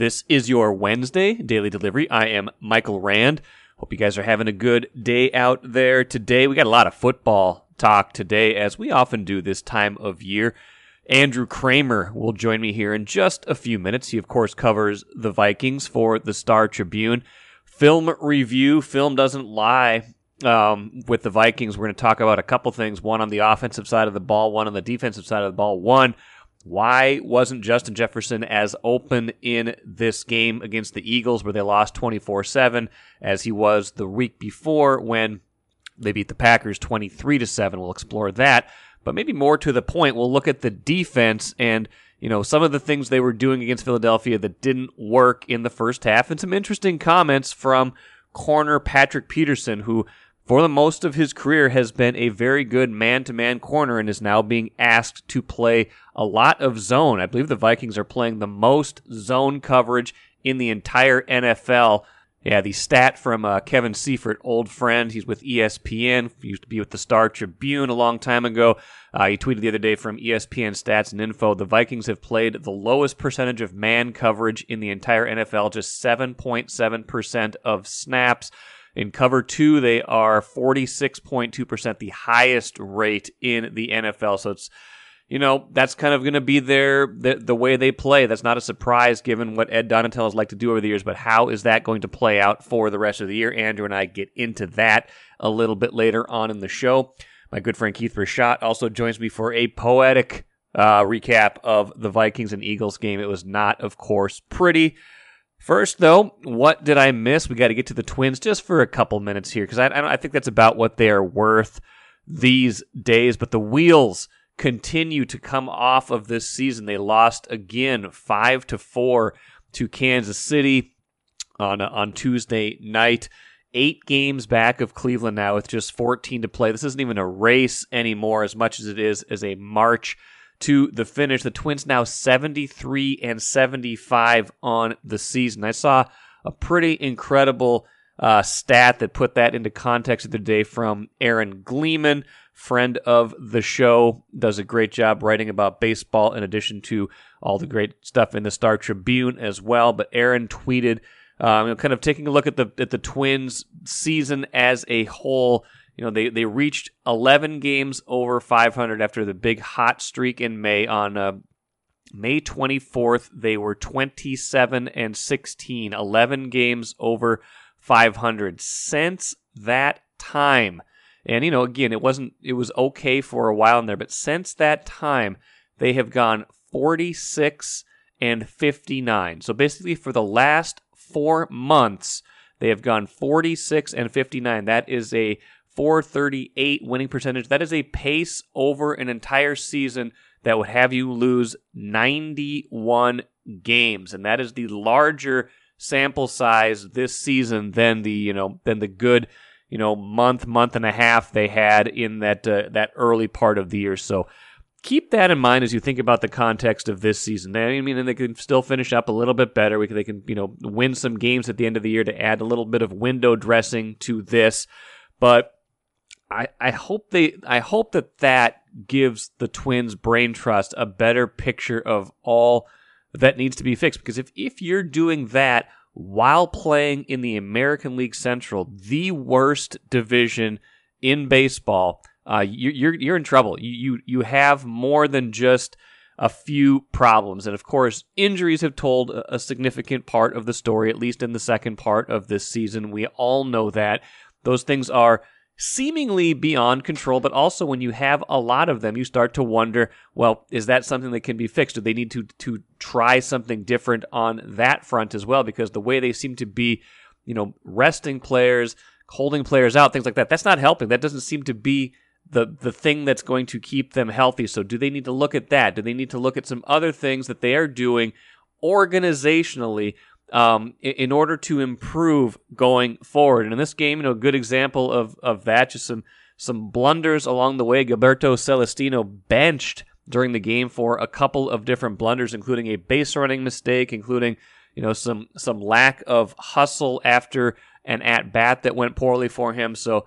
This is your Wednesday daily delivery. I am Michael Rand. Hope you guys are having a good day out there today. We got a lot of football talk today, as we often do this time of year. Andrew Kramer will join me here in just a few minutes. He, of course, covers the Vikings for the Star Tribune. Film review. Film doesn't lie. Um, with the Vikings, we're going to talk about a couple things. One on the offensive side of the ball, one on the defensive side of the ball. One, why wasn't Justin Jefferson as open in this game against the Eagles, where they lost 24 7, as he was the week before when they beat the Packers 23 to 7? We'll explore that. But maybe more to the point, we'll look at the defense and you know some of the things they were doing against Philadelphia that didn't work in the first half, and some interesting comments from corner Patrick Peterson, who for the most of his career has been a very good man-to-man corner and is now being asked to play a lot of zone. I believe the Vikings are playing the most zone coverage in the entire NFL. Yeah, the stat from uh, Kevin Seifert, old friend. He's with ESPN. He used to be with the Star Tribune a long time ago. Uh, he tweeted the other day from ESPN Stats and Info. The Vikings have played the lowest percentage of man coverage in the entire NFL, just 7.7% of snaps. In cover two, they are 46.2%, the highest rate in the NFL. So it's, you know, that's kind of going to be their, the, the way they play. That's not a surprise given what Ed Donatell has liked to do over the years, but how is that going to play out for the rest of the year? Andrew and I get into that a little bit later on in the show. My good friend Keith Rashad also joins me for a poetic uh, recap of the Vikings and Eagles game. It was not, of course, pretty. First, though, what did I miss? We got to get to the Twins just for a couple minutes here because I, I, think that's about what they are worth these days. But the wheels continue to come off of this season. They lost again, five to four, to Kansas City on on Tuesday night. Eight games back of Cleveland now with just 14 to play. This isn't even a race anymore, as much as it is as a march to the finish. The Twins now 73 and 75 on the season. I saw a pretty incredible uh, stat that put that into context of the day from Aaron Gleeman, friend of the show, does a great job writing about baseball in addition to all the great stuff in the Star Tribune as well. But Aaron tweeted, um, kind of taking a look at the at the Twins season as a whole you know, they, they reached 11 games over 500 after the big hot streak in May. On uh, May 24th, they were 27 and 16, 11 games over 500. Since that time, and you know, again, it wasn't, it was okay for a while in there, but since that time, they have gone 46 and 59. So basically, for the last four months, they have gone 46 and 59. That is a 438 winning percentage. That is a pace over an entire season that would have you lose 91 games. And that is the larger sample size this season than the, you know, than the good, you know, month, month and a half they had in that uh, that early part of the year. So keep that in mind as you think about the context of this season. I mean, and they can still finish up a little bit better. We can, they can, you know, win some games at the end of the year to add a little bit of window dressing to this. But I, I hope they I hope that that gives the Twins brain trust a better picture of all that needs to be fixed because if if you're doing that while playing in the American League Central, the worst division in baseball, uh, you, you're you're in trouble. You, you you have more than just a few problems, and of course, injuries have told a significant part of the story. At least in the second part of this season, we all know that those things are seemingly beyond control, but also when you have a lot of them, you start to wonder, well, is that something that can be fixed? Do they need to to try something different on that front as well? Because the way they seem to be, you know, resting players, holding players out, things like that, that's not helping. That doesn't seem to be the the thing that's going to keep them healthy. So do they need to look at that? Do they need to look at some other things that they are doing organizationally um, in, order to improve going forward. And in this game, you know, a good example of, of that, just some some blunders along the way. Gilberto Celestino benched during the game for a couple of different blunders, including a base running mistake, including you know some some lack of hustle after an at bat that went poorly for him. So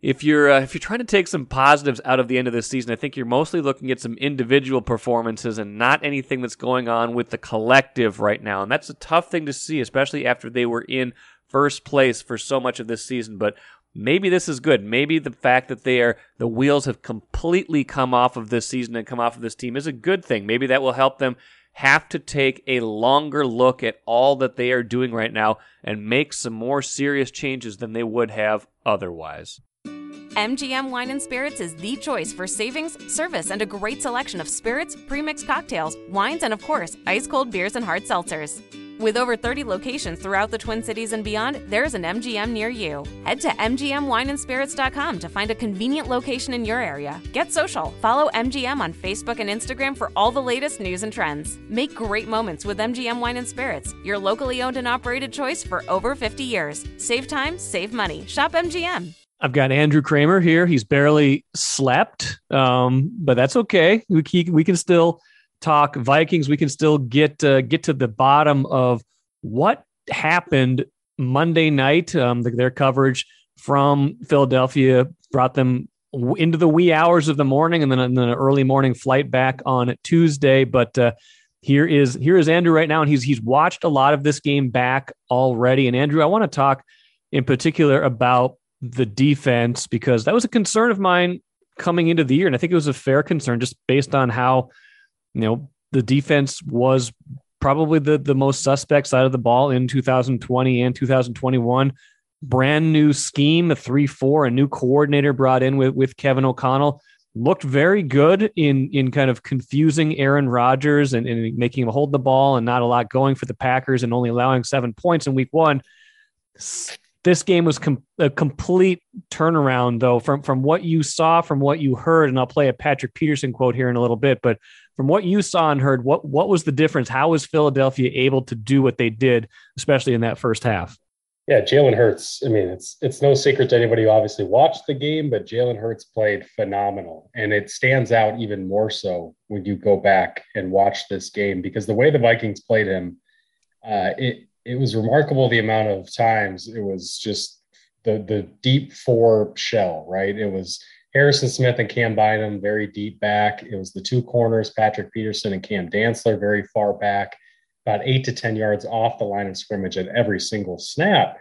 if you're uh, if you're trying to take some positives out of the end of this season, I think you're mostly looking at some individual performances and not anything that's going on with the collective right now. And that's a tough thing to see, especially after they were in first place for so much of this season. But maybe this is good. Maybe the fact that they are the wheels have completely come off of this season and come off of this team is a good thing. Maybe that will help them have to take a longer look at all that they are doing right now and make some more serious changes than they would have otherwise. MGM Wine and Spirits is the choice for savings, service, and a great selection of spirits, premixed cocktails, wines, and of course, ice cold beers and hard seltzers. With over 30 locations throughout the Twin Cities and beyond, there's an MGM near you. Head to MGMWineandSpirits.com to find a convenient location in your area. Get social. Follow MGM on Facebook and Instagram for all the latest news and trends. Make great moments with MGM Wine and Spirits, your locally owned and operated choice for over 50 years. Save time, save money. Shop MGM. I've got Andrew Kramer here. He's barely slept, um, but that's okay. We can, we can still talk Vikings. We can still get uh, get to the bottom of what happened Monday night. Um, the, their coverage from Philadelphia brought them into the wee hours of the morning, and then, and then an early morning flight back on Tuesday. But uh, here is here is Andrew right now, and he's he's watched a lot of this game back already. And Andrew, I want to talk in particular about the defense because that was a concern of mine coming into the year. And I think it was a fair concern just based on how, you know, the defense was probably the, the most suspect side of the ball in 2020 and 2021. Brand new scheme, a 3 4, a new coordinator brought in with, with Kevin O'Connell. Looked very good in in kind of confusing Aaron Rodgers and, and making him hold the ball and not a lot going for the Packers and only allowing seven points in week one this game was com- a complete turnaround, though, from from what you saw, from what you heard, and I'll play a Patrick Peterson quote here in a little bit. But from what you saw and heard, what what was the difference? How was Philadelphia able to do what they did, especially in that first half? Yeah, Jalen Hurts. I mean, it's it's no secret to anybody who obviously watched the game, but Jalen Hurts played phenomenal, and it stands out even more so when you go back and watch this game because the way the Vikings played him, uh, it it was remarkable the amount of times it was just the the deep four shell, right? It was Harrison Smith and Cam Bynum very deep back. It was the two corners, Patrick Peterson and Cam Dantzler, very far back, about eight to 10 yards off the line of scrimmage at every single snap.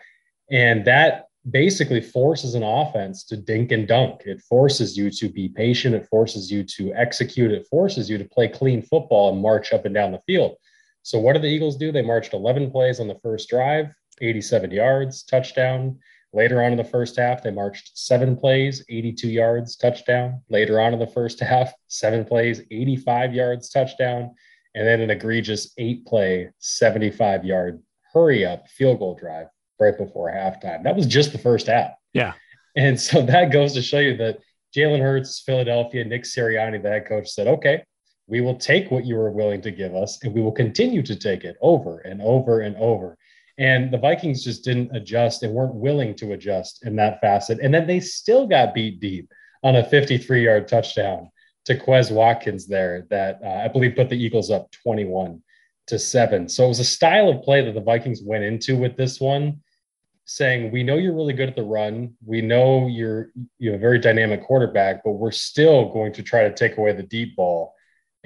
And that basically forces an offense to dink and dunk. It forces you to be patient. It forces you to execute. It forces you to play clean football and march up and down the field. So what did the Eagles do? They marched 11 plays on the first drive, 87 yards, touchdown. Later on in the first half, they marched seven plays, 82 yards, touchdown. Later on in the first half, seven plays, 85 yards, touchdown. And then an egregious eight play, 75 yard hurry up field goal drive right before halftime. That was just the first half. Yeah. And so that goes to show you that Jalen Hurts, Philadelphia, Nick Sirianni, the head coach, said, okay, we will take what you are willing to give us and we will continue to take it over and over and over. And the Vikings just didn't adjust and weren't willing to adjust in that facet. And then they still got beat deep on a 53 yard touchdown to Quez Watkins there that uh, I believe put the Eagles up 21 to 7. So it was a style of play that the Vikings went into with this one saying we know you're really good at the run we know you're you know a very dynamic quarterback but we're still going to try to take away the deep ball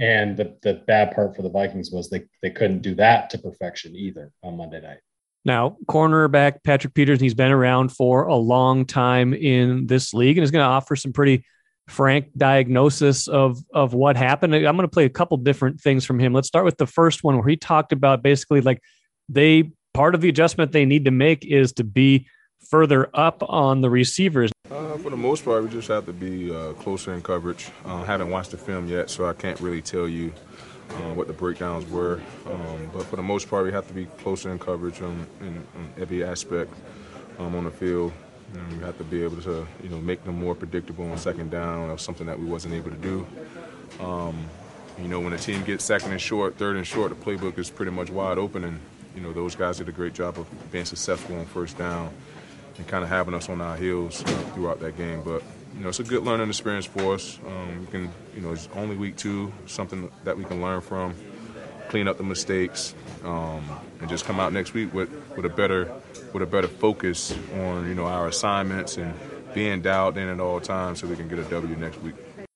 and the, the bad part for the Vikings was they, they couldn't do that to perfection either on Monday night. Now, cornerback Patrick Peterson, he's been around for a long time in this league and is going to offer some pretty frank diagnosis of of what happened. I'm going to play a couple different things from him. Let's start with the first one where he talked about basically like they part of the adjustment they need to make is to be further up on the receivers. Uh, for the most part, we just have to be uh, closer in coverage. Uh, haven't watched the film yet, so I can't really tell you uh, what the breakdowns were. Um, but for the most part, we have to be closer in coverage on, in, in every aspect um, on the field. And we have to be able to, you know, make them more predictable on second down. That was something that we wasn't able to do. Um, you know, when a team gets second and short, third and short, the playbook is pretty much wide open, and you know those guys did a great job of being successful on first down and kind of having us on our heels uh, throughout that game. But you know, it's a good learning experience for us. Um, we can, you know, it's only week two, something that we can learn from, clean up the mistakes, um, and just come out next week with, with a better with a better focus on you know our assignments and being dialed in at all times so we can get a W next week.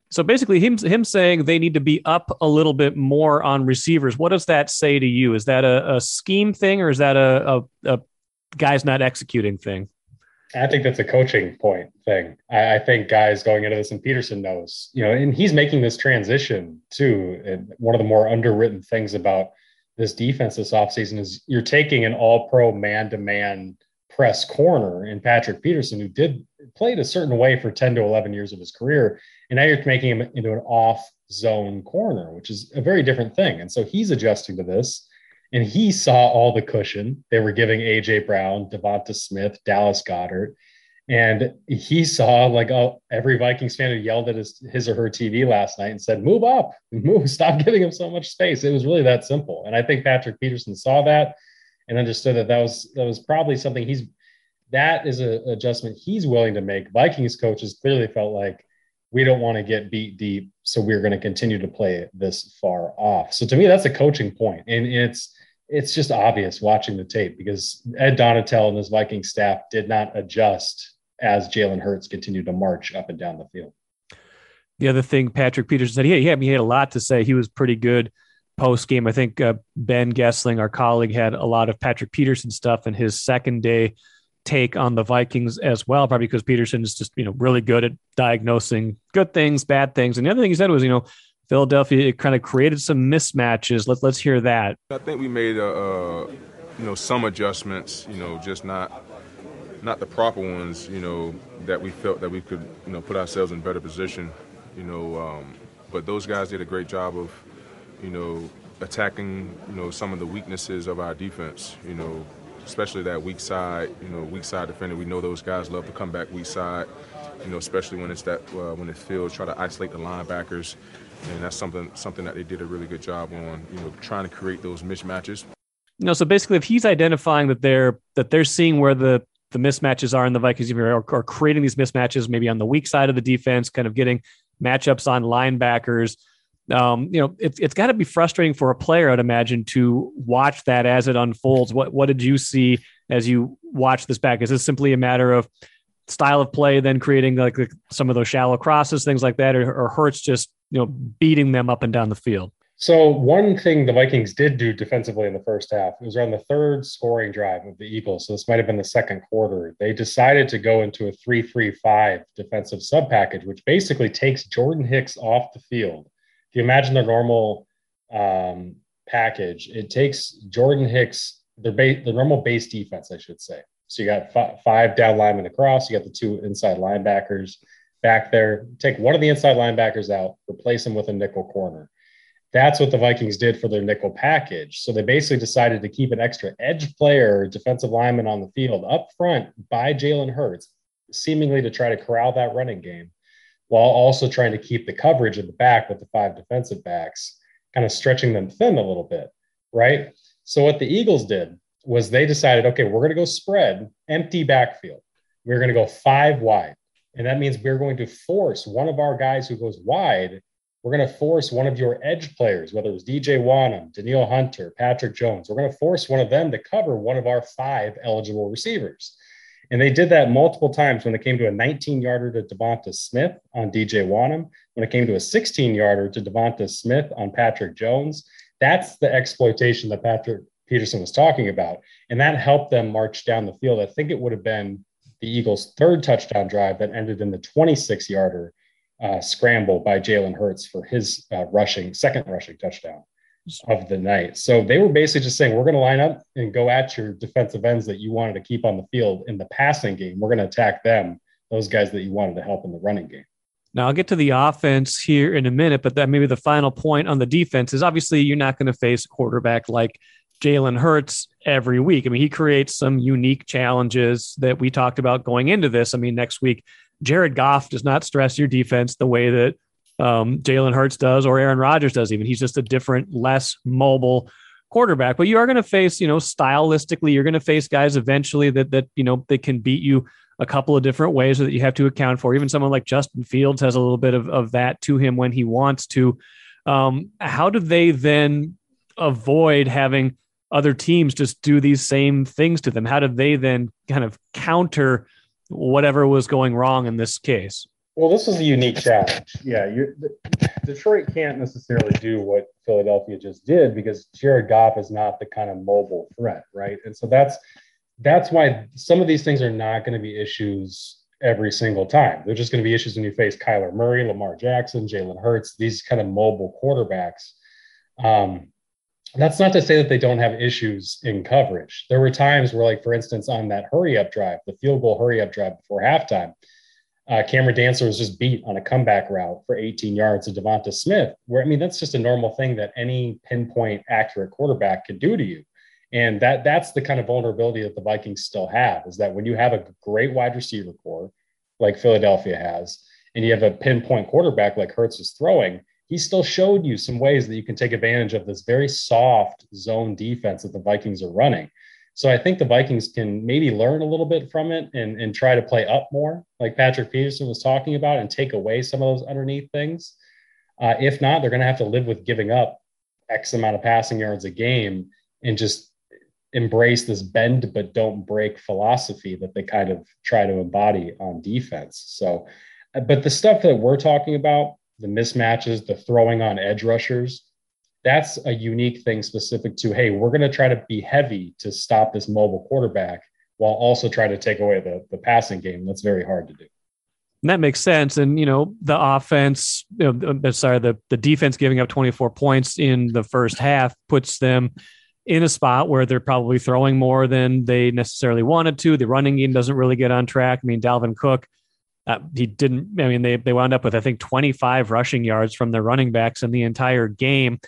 So basically, him him saying they need to be up a little bit more on receivers. What does that say to you? Is that a, a scheme thing, or is that a, a, a guys not executing thing? I think that's a coaching point thing. I, I, think guys going into this, and Peterson knows, you know, and he's making this transition too. And one of the more underwritten things about this defense this offseason is you're taking an all pro man to man press corner in Patrick Peterson, who did played a certain way for 10 to 11 years of his career. And now you're making him into an off zone corner, which is a very different thing. And so he's adjusting to this. And he saw all the cushion they were giving AJ Brown, Devonta Smith, Dallas Goedert, And he saw like oh, every Vikings fan who yelled at his, his or her TV last night and said, Move up, move, stop giving him so much space. It was really that simple. And I think Patrick Peterson saw that and understood that that was that was probably something he's that is an adjustment he's willing to make. Vikings coaches clearly felt like we don't want to get beat deep, so we're going to continue to play it this far off. So to me, that's a coaching point, and it's it's just obvious watching the tape because Ed Donatell and his Viking staff did not adjust as Jalen Hurts continued to march up and down the field. The other thing Patrick Peterson said, he had, he had a lot to say. He was pretty good post game. I think uh, Ben Goessling, our colleague, had a lot of Patrick Peterson stuff in his second day take on the Vikings as well, probably because Peterson is just, you know, really good at diagnosing good things, bad things. And the other thing he said was, you know, Philadelphia it kind of created some mismatches. Let's let's hear that. I think we made a, uh, you know some adjustments. You know, just not not the proper ones. You know that we felt that we could you know put ourselves in better position. You know, um, but those guys did a great job of you know attacking you know some of the weaknesses of our defense. You know, especially that weak side, you know, weak side defender. We know those guys love to come back weak side, you know, especially when it's that uh, when it feels try to isolate the linebackers, and that's something something that they did a really good job on, you know, trying to create those mismatches. You know, so basically, if he's identifying that they're that they're seeing where the the mismatches are in the Vikings, or, or creating these mismatches, maybe on the weak side of the defense, kind of getting matchups on linebackers um, you know, it's it's got to be frustrating for a player, I'd imagine, to watch that as it unfolds. What what did you see as you watch this back? Is this simply a matter of style of play, then creating like, some of those shallow crosses, things like that, or, or Hurts just you know beating them up and down the field? So one thing the Vikings did do defensively in the first half it was around the third scoring drive of the Eagles. So this might have been the second quarter. They decided to go into a three-three-five defensive sub package, which basically takes Jordan Hicks off the field If you imagine their normal um, package, it takes Jordan Hicks, their, ba- the normal base defense, I should say. So you got f- five down linemen across, you got the two inside linebackers back there. Take one of the inside linebackers out, replace them with a nickel corner. That's what the Vikings did for their nickel package. So they basically decided to keep an extra edge player, defensive lineman on the field up front by Jalen Hurts, seemingly to try to corral that running game while also trying to keep the coverage in the back with the five defensive backs, kind of stretching them thin a little bit, right? So what the Eagles did was they decided, okay, we're going to go spread, empty backfield. We're going to go five wide. And that means we're going to force one of our guys who goes wide. We're going to force one of your edge players, whether it was DJ Wonnum, Danielle Hunter, Patrick Jones. We're going to force one of them to cover one of our five eligible receivers. And they did that multiple times when it came to a 19 yarder to Devonta Smith on DJ Wonnum, when it came to a 16 yarder to Devonta Smith on Patrick Jones. That's the exploitation that Patrick Peterson was talking about. And that helped them march down the field. I think it would have been the Eagles' third touchdown drive that ended in the 26 yarder uh, scramble by Jalen Hurts for his uh, rushing, second rushing touchdown of the night. So they were basically just saying, we're going to line up and go at your defensive ends that you wanted to keep on the field in the passing game. We're going to attack them, those guys that you wanted to help in the running game. Now I'll get to the offense here in a minute, but that maybe the final point on the defense is obviously you're not going to face a quarterback like Jalen Hurts every week. I mean, he creates some unique challenges that we talked about going into this. I mean, next week, Jared Goff does not stress your defense the way that um, Jalen Hurts does or Aaron Rodgers does. Even he's just a different, less mobile quarterback. But you are going to face, you know, stylistically, you're going to face guys eventually that that you know they can beat you a couple of different ways that you have to account for. Even someone like Justin Fields has a little bit of, of that to him when he wants to. Um, how do they then avoid having other teams just do these same things to them? How do they then kind of counter whatever was going wrong in this case. Well, this is a unique challenge. Yeah, Detroit can't necessarily do what Philadelphia just did because Jared Goff is not the kind of mobile threat, right? And so that's that's why some of these things are not going to be issues every single time. They're just going to be issues when you face Kyler Murray, Lamar Jackson, Jalen Hurts, these kind of mobile quarterbacks. Um, that's not to say that they don't have issues in coverage. There were times where, like, for instance, on that hurry up drive, the field goal hurry up drive before halftime, uh, Cameron Dantzler was just beat on a comeback route for 18 yards to Devonta Smith. Where I mean, that's just a normal thing that any pinpoint accurate quarterback could do to you. And that that's the kind of vulnerability that the Vikings still have is that when you have a great wide receiver corps like Philadelphia has, and you have a pinpoint quarterback like Hurts is throwing, he still showed you some ways that you can take advantage of this very soft zone defense that the Vikings are running. So I think the Vikings can maybe learn a little bit from it and, and try to play up more, like Patrick Peterson was talking about, and take away some of those underneath things. Uh, if not, they're going to have to live with giving up X amount of passing yards a game and just embrace this bend but don't break philosophy that they kind of try to embody on defense. So, but the stuff that we're talking about, the mismatches, the throwing on edge rushers, that's a unique thing specific to, hey, we're going to try to be heavy to stop this mobile quarterback while also trying to take away the, the passing game. That's very hard to do. And that makes sense. And, you know, the offense, you know, sorry, the, the defense giving up 24 points in the first half puts them in a spot where they're probably throwing more than they necessarily wanted to. The running game doesn't really get on track. I mean, Dalvin Cook, uh, he didn't. I mean, they they wound up with I think 25 rushing yards from their running backs in the entire game.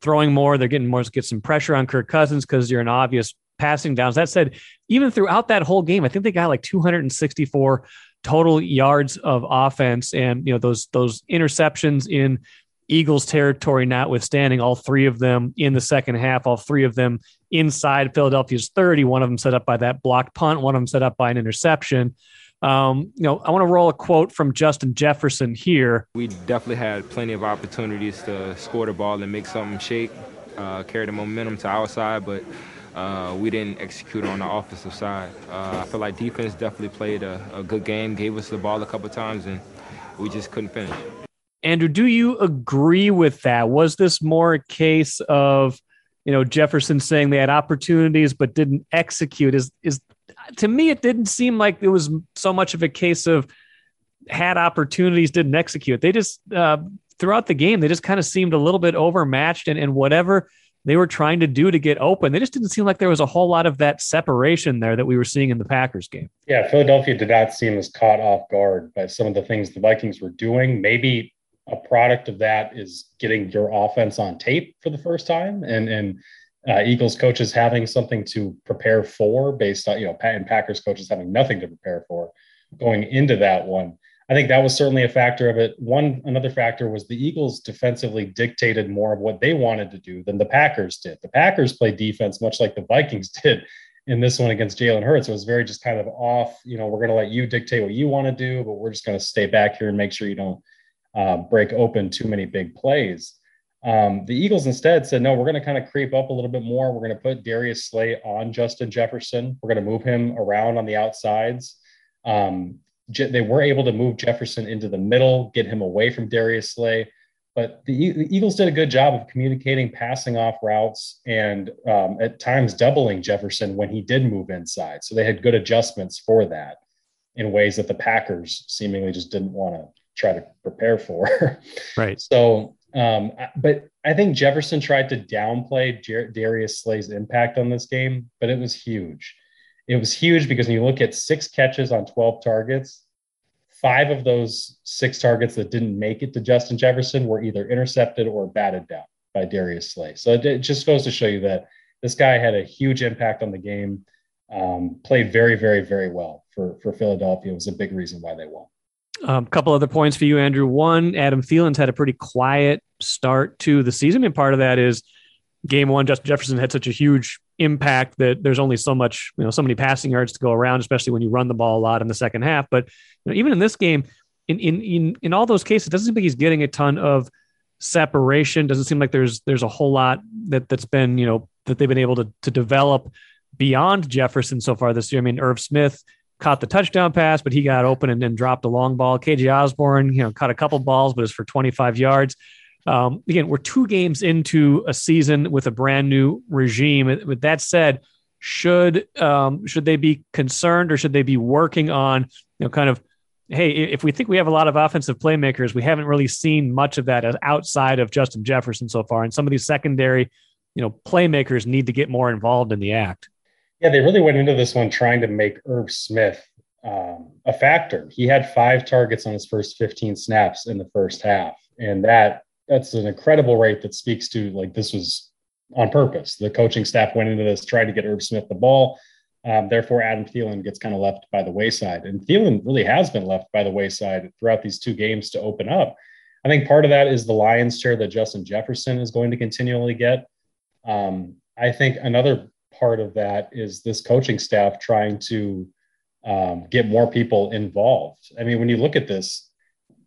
Throwing more, they're getting more to get some pressure on Kirk Cousins because you're an obvious passing downs. That said, even throughout that whole game, I think they got like 264 total yards of offense, and you know those those interceptions in Eagles territory notwithstanding, all three of them in the second half, all three of them inside Philadelphia's 30, one of them set up by that blocked punt, one of them set up by an interception. Um, you know, I want to roll a quote from Justin Jefferson here. We definitely had plenty of opportunities to score the ball and make something shake, uh, carry the momentum to our side, but uh, we didn't execute on the offensive side. Uh, I feel like defense definitely played a, a good game, gave us the ball a couple times, and we just couldn't finish. Andrew, do you agree with that? Was this more a case of, you know, Jefferson saying they had opportunities but didn't execute? Is is to me it didn't seem like it was so much of a case of had opportunities didn't execute. They just uh, throughout the game they just kind of seemed a little bit overmatched and and whatever they were trying to do to get open. They just didn't seem like there was a whole lot of that separation there that we were seeing in the Packers game. Yeah, Philadelphia did not seem as caught off guard by some of the things the Vikings were doing. Maybe a product of that is getting your offense on tape for the first time and and uh, Eagles coaches having something to prepare for based on you know and Packers coaches having nothing to prepare for going into that one. I think that was certainly a factor of it. One another factor was the Eagles defensively dictated more of what they wanted to do than the Packers did. The Packers played defense much like the Vikings did in this one against Jalen Hurts. It was very just kind of off. You know, we're going to let you dictate what you want to do, but we're just going to stay back here and make sure you don't uh, break open too many big plays. Um, the Eagles instead said, no, we're going to kind of creep up a little bit more. We're going to put Darius Slay on Justin Jefferson. We're going to move him around on the outsides. Um, they were able to move Jefferson into the middle, get him away from Darius Slay. But the, the Eagles did a good job of communicating passing off routes and um, at times doubling Jefferson when he did move inside. So they had good adjustments for that in ways that the Packers seemingly just didn't want to try to prepare for. right. So, um, but I think Jefferson tried to downplay Jer- Darius Slay's impact on this game, but it was huge. It was huge because when you look at six catches on 12 targets, five of those six targets that didn't make it to Justin Jefferson were either intercepted or batted down by Darius Slay. So it, it just goes to show you that this guy had a huge impact on the game. Um, played very, very, very well for for Philadelphia. It was a big reason why they won. A um, couple other points for you, Andrew. One, Adam Thielen's had a pretty quiet start to the season, and part of that is game one. Justin Jefferson had such a huge impact that there's only so much, you know, so many passing yards to go around, especially when you run the ball a lot in the second half. But you know, even in this game, in in in in all those cases, it doesn't seem like he's getting a ton of separation. Doesn't seem like there's there's a whole lot that that's been you know that they've been able to to develop beyond Jefferson so far this year. I mean, Irv Smith caught the touchdown pass, but he got open and then dropped a long ball. KJ Osborn, you know, caught a couple balls, but it's for 25 yards. Um, again, we're two games into a season with a brand new regime. With that said, should um, should they be concerned or should they be working on you know kind of hey if we think we have a lot of offensive playmakers we haven't really seen much of that outside of Justin Jefferson so far and some of these secondary you know playmakers need to get more involved in the act yeah they really went into this one trying to make Irv Smith um, a factor he had five targets on his first 15 snaps in the first half and that that's an incredible rate that speaks to like this was on purpose. The coaching staff went into this trying to get Irv Smith the ball. Um, therefore, Adam Thielen gets kind of left by the wayside. And Thielen really has been left by the wayside throughout these two games to open up. I think part of that is the Lions chair that Justin Jefferson is going to continually get. Um, I think another part of that is this coaching staff trying to um, get more people involved. I mean, when you look at this,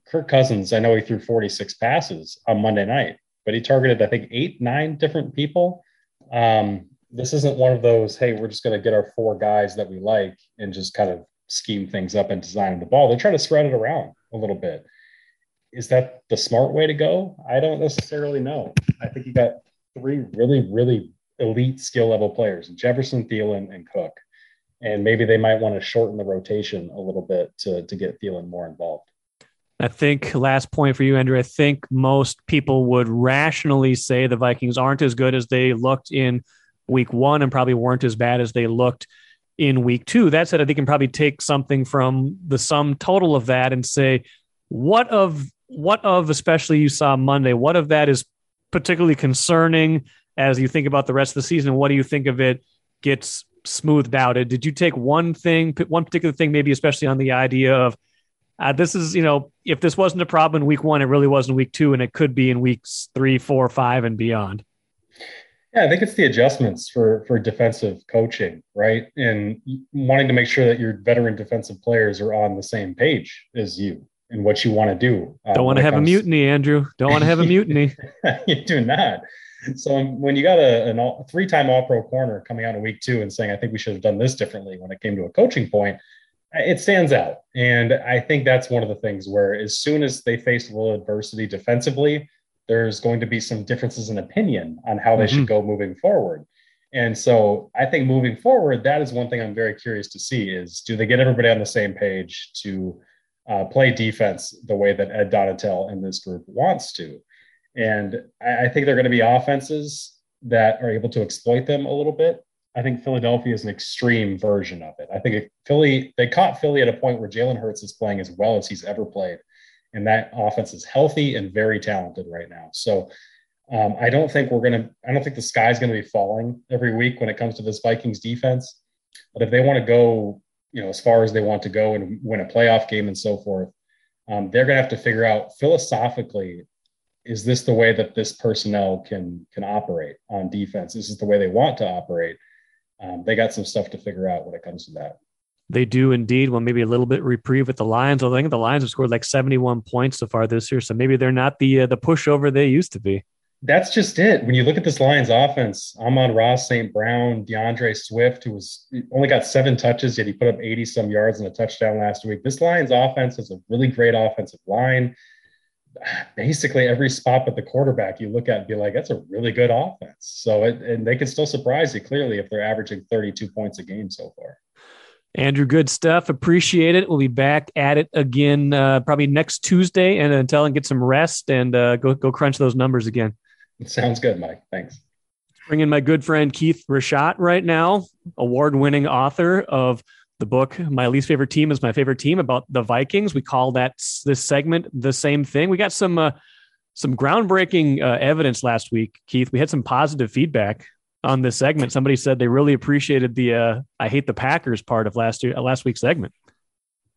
Kirk Cousins, I know he threw 46 passes on Monday night but he targeted, I think, eight, nine different people. Um, this isn't one of those, hey, we're just going to get our four guys that we like and just kind of scheme things up and design the ball. They're trying to spread it around a little bit. Is that the smart way to go? I don't necessarily know. I think you got three really, really elite skill level players Jefferson, Thielen, and Cook. And maybe they might want to shorten the rotation a little bit to, to get Thielen more involved. I think last point for you, Andrew. I think most people would rationally say the Vikings aren't as good as they looked in week one and probably weren't as bad as they looked in week two. That said, I think you can probably take something from the sum total of that and say, what of what of especially you saw Monday, what of that is particularly concerning as you think about the rest of the season? What do you think of it gets smoothed out? Did you take one thing, one particular thing, maybe especially on the idea of uh, this is, you know, if this wasn't a problem in week one, it really was in week two, and it could be in weeks three, four, five, and beyond. Yeah, I think it's the adjustments for for defensive coaching, right? And wanting to make sure that your veteran defensive players are on the same page as you and what you want to do. Um, Don't want to have comes... a mutiny, Andrew. Don't want to have a mutiny. you do not. So when you got a, a three-time All-Pro corner coming out in week two and saying, "I think we should have done this differently," when it came to a coaching point, it stands out. And I think that's one of the things where as soon as they face a little adversity defensively, there's going to be some differences in opinion on how they mm-hmm. should go moving forward. And so I think moving forward, that is one thing I'm very curious to see is do they get everybody on the same page to uh, play defense the way that Ed Donatell and this group wants to? And I, I think they're going to be offenses that are able to exploit them a little bit I think Philadelphia is an extreme version of it. I think Philly, they caught Philly at a point where Jalen Hurts is playing as well as he's ever played. And that offense is healthy and very talented right now. So um, I don't think we're going to, I don't think the sky's going to be falling every week when it comes to this Vikings defense. But if they want to go, you know, as far as they want to go and win a playoff game and so forth, um, they're going to have to figure out philosophically is this the way that this personnel can can operate on defense? Is this is the way they want to operate um, they got some stuff to figure out when it comes to that. They do indeed. Well, maybe a little bit reprieve with the Lions. I think the Lions have scored like 71 points so far this year, so maybe they're not the uh, the pushover they used to be. That's just it. When you look at this Lions offense, Amon-Ra, St. Brown, DeAndre Swift, who was only got seven touches, yet he put up 80 some yards and a touchdown last week. This Lions offense is a really great offensive line basically every spot but the quarterback you look at and be like, that's a really good offense. So, it, and they can still surprise you clearly if they're averaging 32 points a game so far. Andrew, good stuff. Appreciate it. We'll be back at it again uh, probably next Tuesday, and until and get some rest and uh, go go crunch those numbers again. Sounds good, Mike. Thanks. Bring in my good friend Keith Richat right now, award-winning author of the book my least favorite team is my favorite team about the vikings. We call that this segment the same thing. We got some uh, some groundbreaking uh, evidence last week keith. We had some positive feedback on this segment. Somebody said they really appreciated the uh, i hate the packers part of last year last week's segment.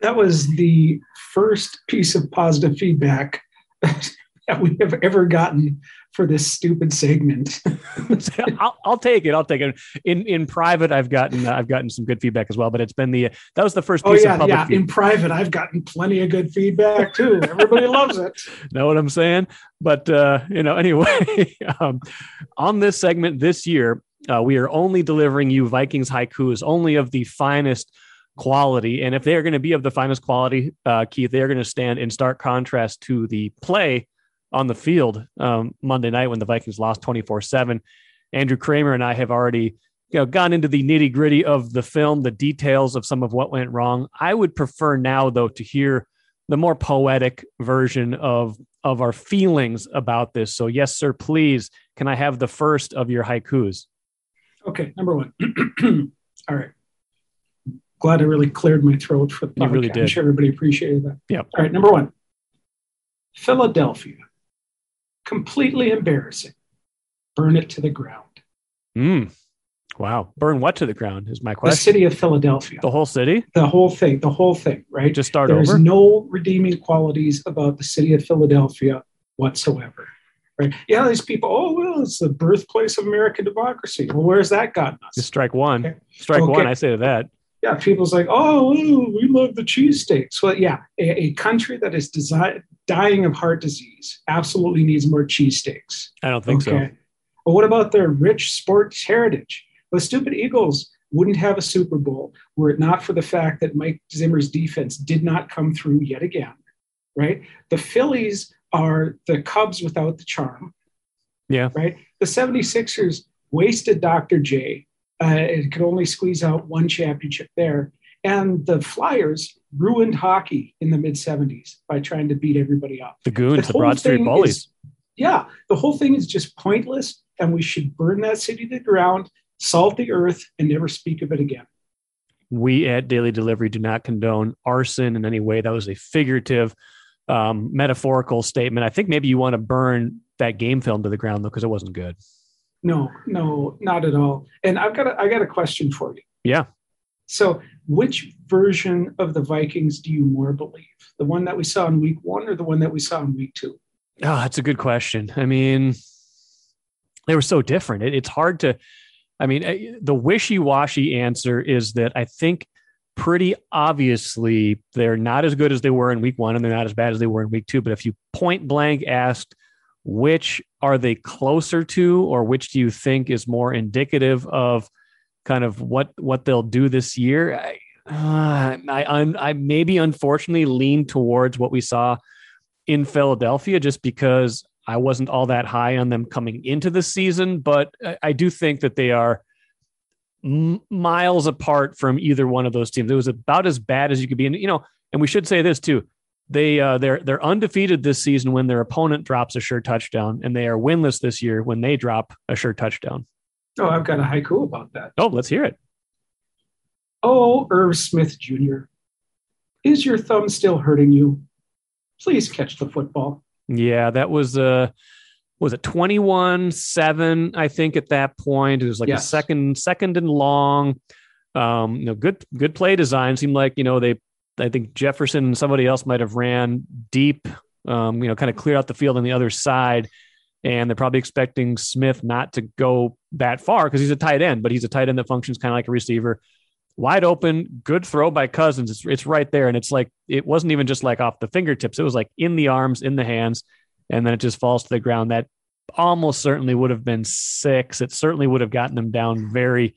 That was the first piece of positive feedback that we have ever gotten for this stupid segment. I'll, I'll, take it. I'll take it. In in private, I've gotten uh, I've gotten some good feedback as well. But it's been the that was the first oh, piece oh, yeah, of public. Yeah, feedback. in private, I've gotten plenty of good feedback too. Everybody loves it. Know what I'm saying? But uh, you know, anyway, um, on this segment this year, uh, we are only delivering you Vikings haikus, only of the finest quality. And if they are going to be of the finest quality, uh, Keith, they are going to stand in stark contrast to the play on the field um, Monday night when the Vikings lost 24 7. Andrew Kramer and I have already you know, gone into the nitty gritty of the film, the details of some of what went wrong. I would prefer now, though, to hear the more poetic version of of our feelings about this. So, yes, sir, please, can I have the first of your haikus? Okay, number one. All right. Glad I really cleared my throat for the You really I'm sure everybody appreciated that. Yep. All right, number one. Philadelphia. Completely embarrassing. Burn it to the ground. Mm. Wow. Burn what to the ground is my question. The city of Philadelphia. The whole city? The whole thing, the whole thing, right? Just start There's over? There's no redeeming qualities about the city of Philadelphia whatsoever. Right? Yeah, these people, oh, well, it's the birthplace of American democracy. Well, where's that gotten us? Just strike one. Okay. Strike Okay. one, I say to that. yeah, people's like, oh, we love the cheesesteaks. Well, yeah, a, a country that is desi- dying of heart disease absolutely needs more cheesesteaks. I don't think so. But what about their rich sports heritage? The stupid Eagles wouldn't have a Super Bowl were it not for the fact that Mike Zimmer's defense did not come through yet again, right? The Phillies are the Cubs without the charm. Yeah. Right? The 76ers wasted Dr. J. Uh, it could only squeeze out one championship there. And the Flyers ruined hockey in the mid 70s by trying to beat everybody up. The goons, the whole Broad Street Bullies. is- yeah, the whole thing is just pointless, and we should burn that city to the ground, salt the earth, and never speak of it again. we at Daily Delivery do not condone arson in any way. That was a figurative, um, metaphorical statement. I think maybe you want to burn that game film to the ground though, because it wasn't good. No, no, not at all. And I've got a, I got a question for you. Yeah. So, which version of the Vikings do you more believe? The one that we saw in week one or the one that we saw in week two? Oh, that's a good question. I mean, they were so different. It, it's hard to, I mean, eh, the wishy washy answer is that I think pretty obviously they're not as good as they were in week one and they're not as bad as they were in week two. But if you point blank asked, which are they closer to, or which do you think is more indicative of kind of what what they'll do this year? I, uh, I, I, maybe unfortunately lean towards what we saw in Philadelphia just because I wasn't all that high on them coming into the season, but I, I do think that they are m- miles apart from either one of those teams. It was about as bad as you could be, and you know, and we should say this too. They uh, they're they're undefeated this season when their opponent drops a sure touchdown, and they are winless this year when they drop a sure touchdown. Oh, I've got a haiku about that. Oh, let's hear it. Oh, Irv Smith Jr., is your thumb still hurting you? Please catch the football. Yeah, that was uh was it 21 7 I think at that point. It was like a second second and long. Um you know good good play design seemed like, you know, they I think Jefferson and somebody else might have ran deep um you know kind of cleared out the field on the other side and they're probably expecting Smith not to go that far because he's a tight end, but he's a tight end that functions kind of like a receiver. Wide open, good throw by Cousins. It's, it's right there. And it's like, it wasn't even just like off the fingertips. It was like in the arms, in the hands, and then it just falls to the ground. That almost certainly would have been six. It certainly would have gotten them down very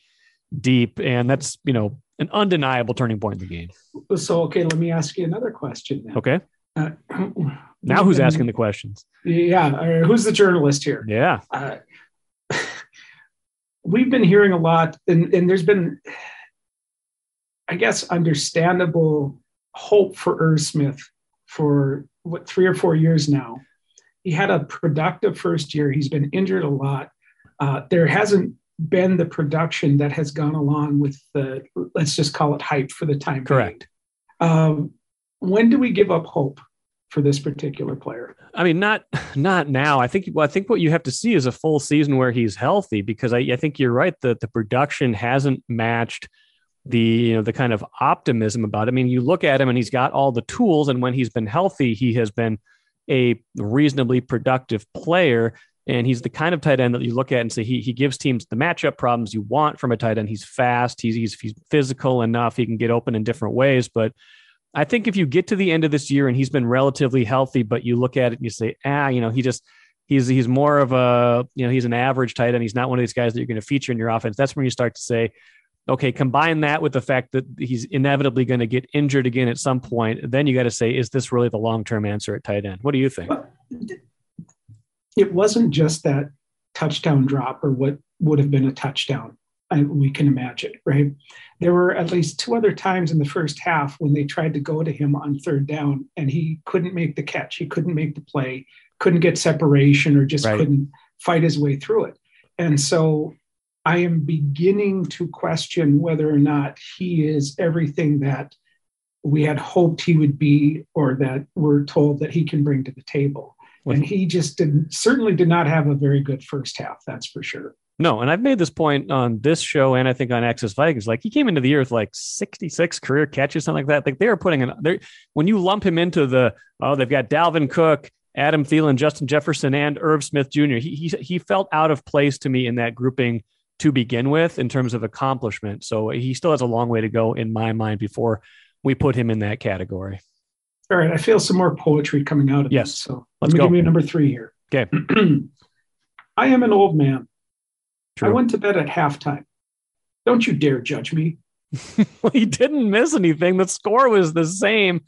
deep. And that's, you know, an undeniable turning point in the game. So, okay, let me ask you another question then. Okay. Uh, Now who's asking the questions? Yeah, who's the journalist here? Yeah. Uh, we've been hearing a lot, and, and there's been, I guess, understandable hope for Irv Smith for what three or four years now. He had a productive first year. He's been injured a lot. Uh, there hasn't been the production that has gone along with the let's just call it hype for the time. being. Correct. Um, when do we give up hope for this particular player? I mean, not not now. I think well, I think what you have to see is a full season where he's healthy because I, I think you're right that the production hasn't matched the you know the kind of optimism about it. I mean, you look at him and he's got all the tools, and when he's been healthy, he has been a reasonably productive player. And he's the kind of tight end that you look at and say he he gives teams the matchup problems you want from a tight end. He's fast, he's he's, he's physical enough, he can get open in different ways, but I think if you get to the end of this year and he's been relatively healthy, but you look at it and you say, ah, you know, he just he's he's more of a you know he's an average tight end. He's not one of these guys that you're going to feature in your offense. That's when you start to say Okay, combine that with the fact that he's inevitably going to get injured again at some point. Then you got to say, is this really the long term answer at tight end? What do you think? It wasn't just that touchdown drop or what would have been a touchdown. I, we can imagine, right? There were at least two other times in the first half when they tried to go to him on third down and he couldn't make the catch. He couldn't make the play, couldn't get separation, or just right. couldn't fight his way through it. And so I am beginning to question whether or not he is everything that we had hoped he would be or that we're told that he can bring to the table. and he just didn't certainly did not have a very good first half, that's for sure. No, and I've made this point on this show and I think on Access Vikings. Like he came into the year with like 66 career catches, something like that. Like they are putting in there when you lump him into the oh, they've got Dalvin Cook, Adam Thielen, Justin Jefferson, and Irv Smith Jr. He he he felt out of place to me in that grouping to begin with in terms of accomplishment. So he still has a long way to go in my mind before we put him in that category. All right, I feel some more poetry coming out of yes. This, so let's let me go. give you a number three here. Okay. I am an old man. True. I went to bed at halftime. Don't you dare judge me. well, he didn't miss anything. The score was the same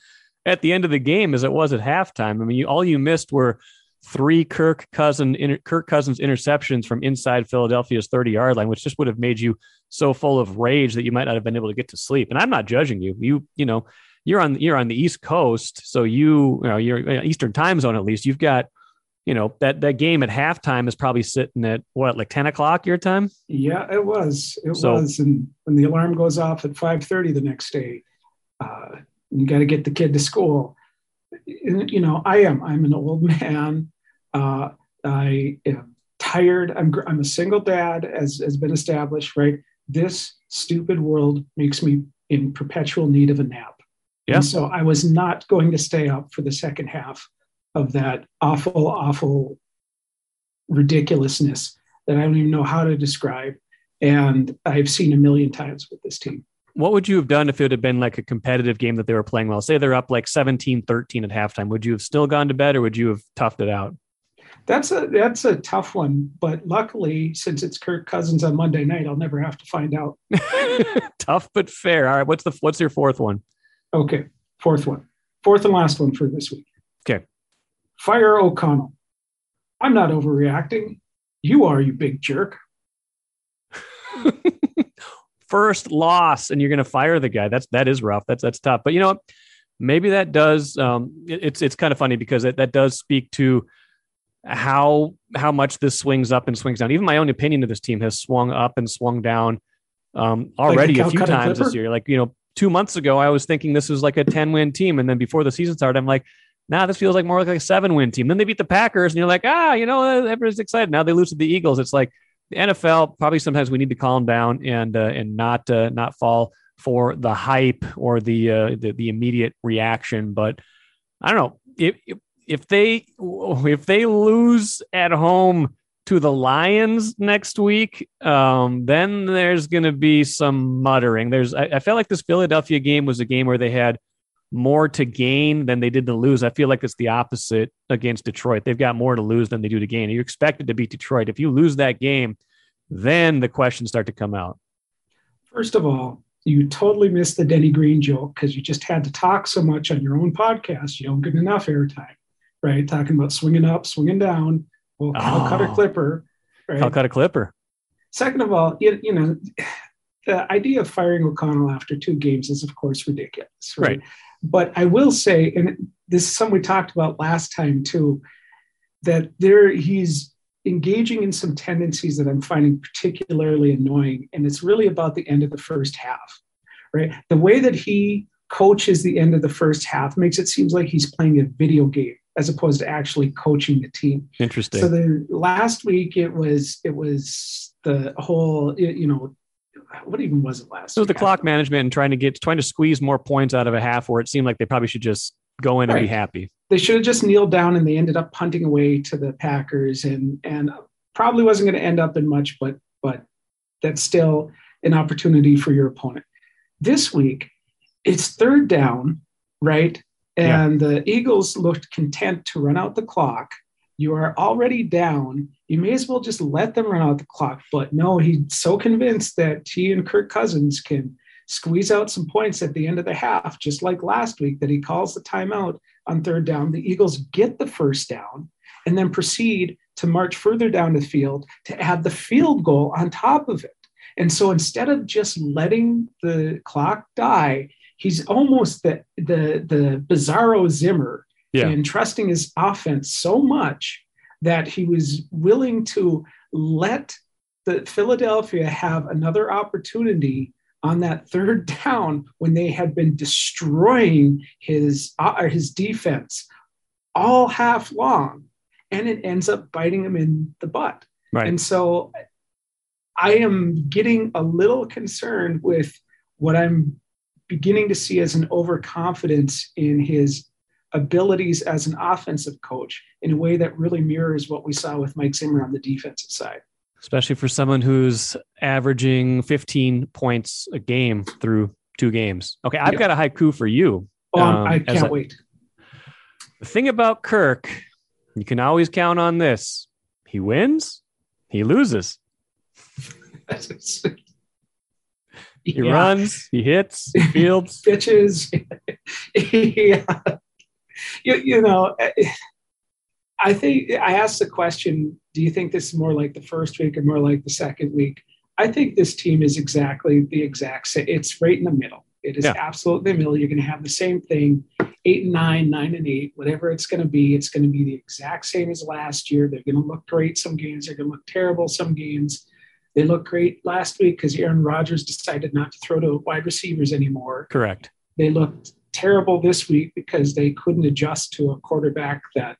at the end of the game as it was at halftime. I mean, you, all you missed were three Kirk Cousin inter, Kirk Cousins interceptions from inside Philadelphia's 30 yard line, which just would have made you so full of rage that you might not have been able to get to sleep. And I'm not judging you. You you know you're on you're on the East Coast, so you you know you're uh, Eastern time zone at least. You've got you know that that game at halftime is probably sitting at what like 10 o'clock your time? Yeah it was it so, was. And when the alarm goes off at 5.30 the next day uh, you got to get the kid to school. You know i am i'm an old man. Uh, i am tired. I'm i'm a single dad as has been established right? This stupid world makes me in perpetual need of a nap. Yeah. and so i was not going to stay up for the second half of that awful, awful ridiculousness that I don't even know how to describe. And I've seen a million times with this team. What would you have done if it had been like a competitive game that they were playing well? Say they're up like 17 13 at halftime. Would you have still gone to bed or would you have toughed it out? That's a that's a tough one, but luckily, since it's Kirk Cousins on Monday night, I'll never have to find out. Tough but fair. All right, what's the what's your fourth one? Okay, fourth one, fourth and last one for this week. Okay, Fire O'Connell. I'm not overreacting. You are, you big jerk. First loss, and you're going to fire the guy. That's that is rough. That's that's tough. But you know, maybe that does. Um, it, it's it's kind of funny because it, that does speak to how how much this swings up and swings down. Even my own opinion of this team has swung up and swung down um, already like a, a few times Clipper? this year. Like you know, two months ago, I was thinking this was like a ten win team, and then before the season started, I'm like, now this feels like more like a seven win team. Then they beat the Packers, and you're like, ah, you know, everyone's excited. Now they lose to the Eagles. It's like the NFL. Probably sometimes we need to calm down and uh, and not uh, not fall for the hype or the, uh, the the immediate reaction. But I don't know if if they if they lose at home to the Lions next week, um, then there's going to be some muttering. There's I, I felt like this Philadelphia game was a game where they had more to gain than they did to lose. I feel like it's the opposite against Detroit. They've got more to lose than they do to gain. You're expected to beat Detroit. If you lose that game, then the questions start to come out. First of all, you totally missed the Denny Green joke because you just had to talk so much on your own podcast. You don't get enough airtime, right? Talking about swinging up, swinging down. Well, I'll cut a oh. clipper. Right? I'll cut a clipper. Second of all, you, you know, the idea of firing O'Connell after two games is, of course, ridiculous. Right. right. But I will say, and this is something we talked about last time too, that there he's engaging in some tendencies that I'm finding particularly annoying. And it's really about the end of the first half, right? The way that he coaches the end of the first half makes it seems like he's playing a video game as opposed to actually coaching the team. Interesting. So the last week it was it was the whole you know what even was it last? So was the clock management and trying to get trying to squeeze more points out of a half where it seemed like they probably should just go in right. and be happy. They should have just kneeled down and they ended up punting away to the Packers and and probably wasn't going to end up in much, but but that's still an opportunity for your opponent. This week, it's third down, right? And yeah. the Eagles looked content to run out the clock You are already down. You may as well just let them run out the clock. But no, he's so convinced that he and Kirk Cousins can squeeze out some points at the end of the half, just like last week, that he calls the timeout on third down. The Eagles get the first down and then proceed to march further down the field to add the field goal on top of it. And so instead of just letting the clock die, he's almost the the the bizarro Zimmer Yeah. and trusting his offense so much that he was willing to let the Philadelphia have another opportunity on that third down when they had been destroying his uh, or his defense all half long and it ends up biting him in the butt Right. and so I am getting a little concerned with what I'm beginning to see as an overconfidence in his abilities as an offensive coach in a way that really mirrors what we saw with Mike Zimmer on the defensive side. Especially for someone who's averaging 15 points a game through two games. Okay, I've Yeah. got a haiku for you. Oh, Um, I can't a- wait. The thing about Kirk, you can always count on this. He wins, he loses. He Yeah. runs, he hits, he fields. pitches. yeah. you, you know, eh, eh, I think I asked the question do you think this is more like the first week or more like the second week? I think this team is exactly the exact same. It's right in the middle. It is Yeah. absolutely the middle. You're going to have the same thing eight and nine, nine and eight, whatever it's going to be. It's going to be the exact same as last year. They're going to look great some games, they're going to look terrible some games. They looked great last week because Aaron Rodgers decided not to throw to wide receivers anymore Correct. they looked terrible this week because they couldn't adjust to a quarterback that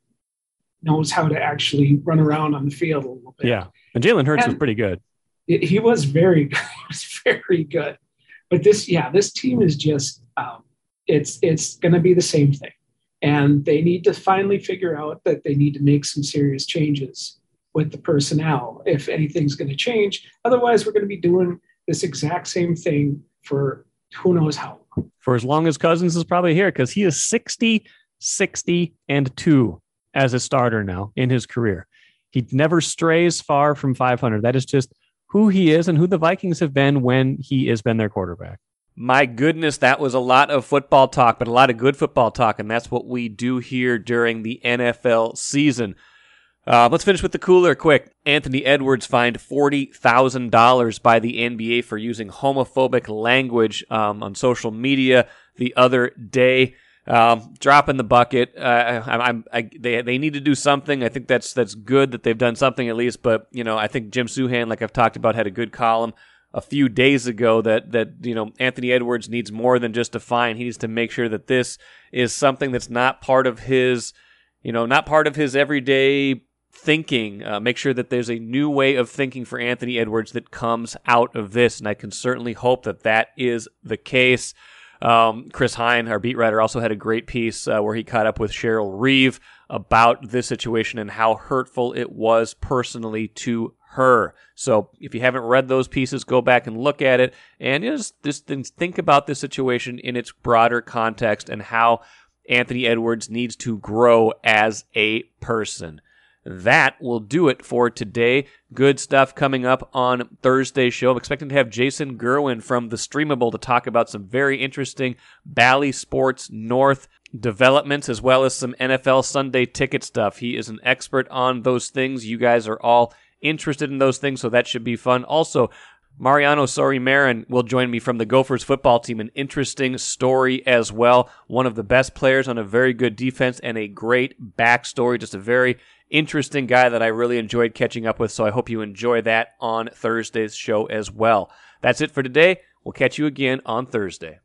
knows how to actually run around on the field a little bit. Yeah. And Jalen Hurts was pretty good. It- he was very good. He was very good. But this, yeah, this team is just um, it's it's going to be the same thing, and they need to finally figure out that they need to make some serious changes with the personnel if anything's going to change. Otherwise, we're going to be doing this exact same thing for who knows how long. For as long as Cousins is probably here because he is 60, 60, and 2 as a starter now in his career. He never strays far from 500. That is just who he is and who the Vikings have been when he has been their quarterback. My goodness, that was a lot of football talk, but a lot of good football talk, and that's what we do here during the NFL season. Uh, let's finish with the cooler quick. Anthony Edwards fined $40,000 by the NBA for using homophobic language um, on social media the other day. Um, drop in the bucket. Uh, I, I'm, I, they they need to do something. I think that's that's good that they've done something at least. But you know, I think Jim Souhan, like I've talked about, had a good column a few days ago that that you know Anthony Edwards needs more than just a fine. He needs to make sure that this is something that's not part of his, you know, not part of his everyday thinking. Uh, make sure that there's a new way of thinking for Anthony Edwards that comes out of this, and I can certainly hope that that is the case. Um, Chris Hine, our beat writer, also had a great piece uh, where he caught up with Cheryl Reeve about this situation and how hurtful it was personally to her. So if you haven't read those pieces, go back and look at it and just, just think about this situation in its broader context and how Anthony Edwards needs to grow as a person. That will do it for today. Good stuff coming up on Thursday's show. I'm expecting to have Jason Gurwin from The Streamable to talk about some very interesting Bally Sports North developments as well as some NFL Sunday ticket stuff. He is an expert on those things. You guys are all interested in those things, so that should be fun. Also, Mariano Sori Marin will join me from the Gophers football team. An interesting story as well. One of the best players on a very good defense and a great backstory. Just a very interesting guy that I really enjoyed catching up with. So I hope you enjoy that on Thursday's show as well. That's it for today. We'll catch you again on Thursday.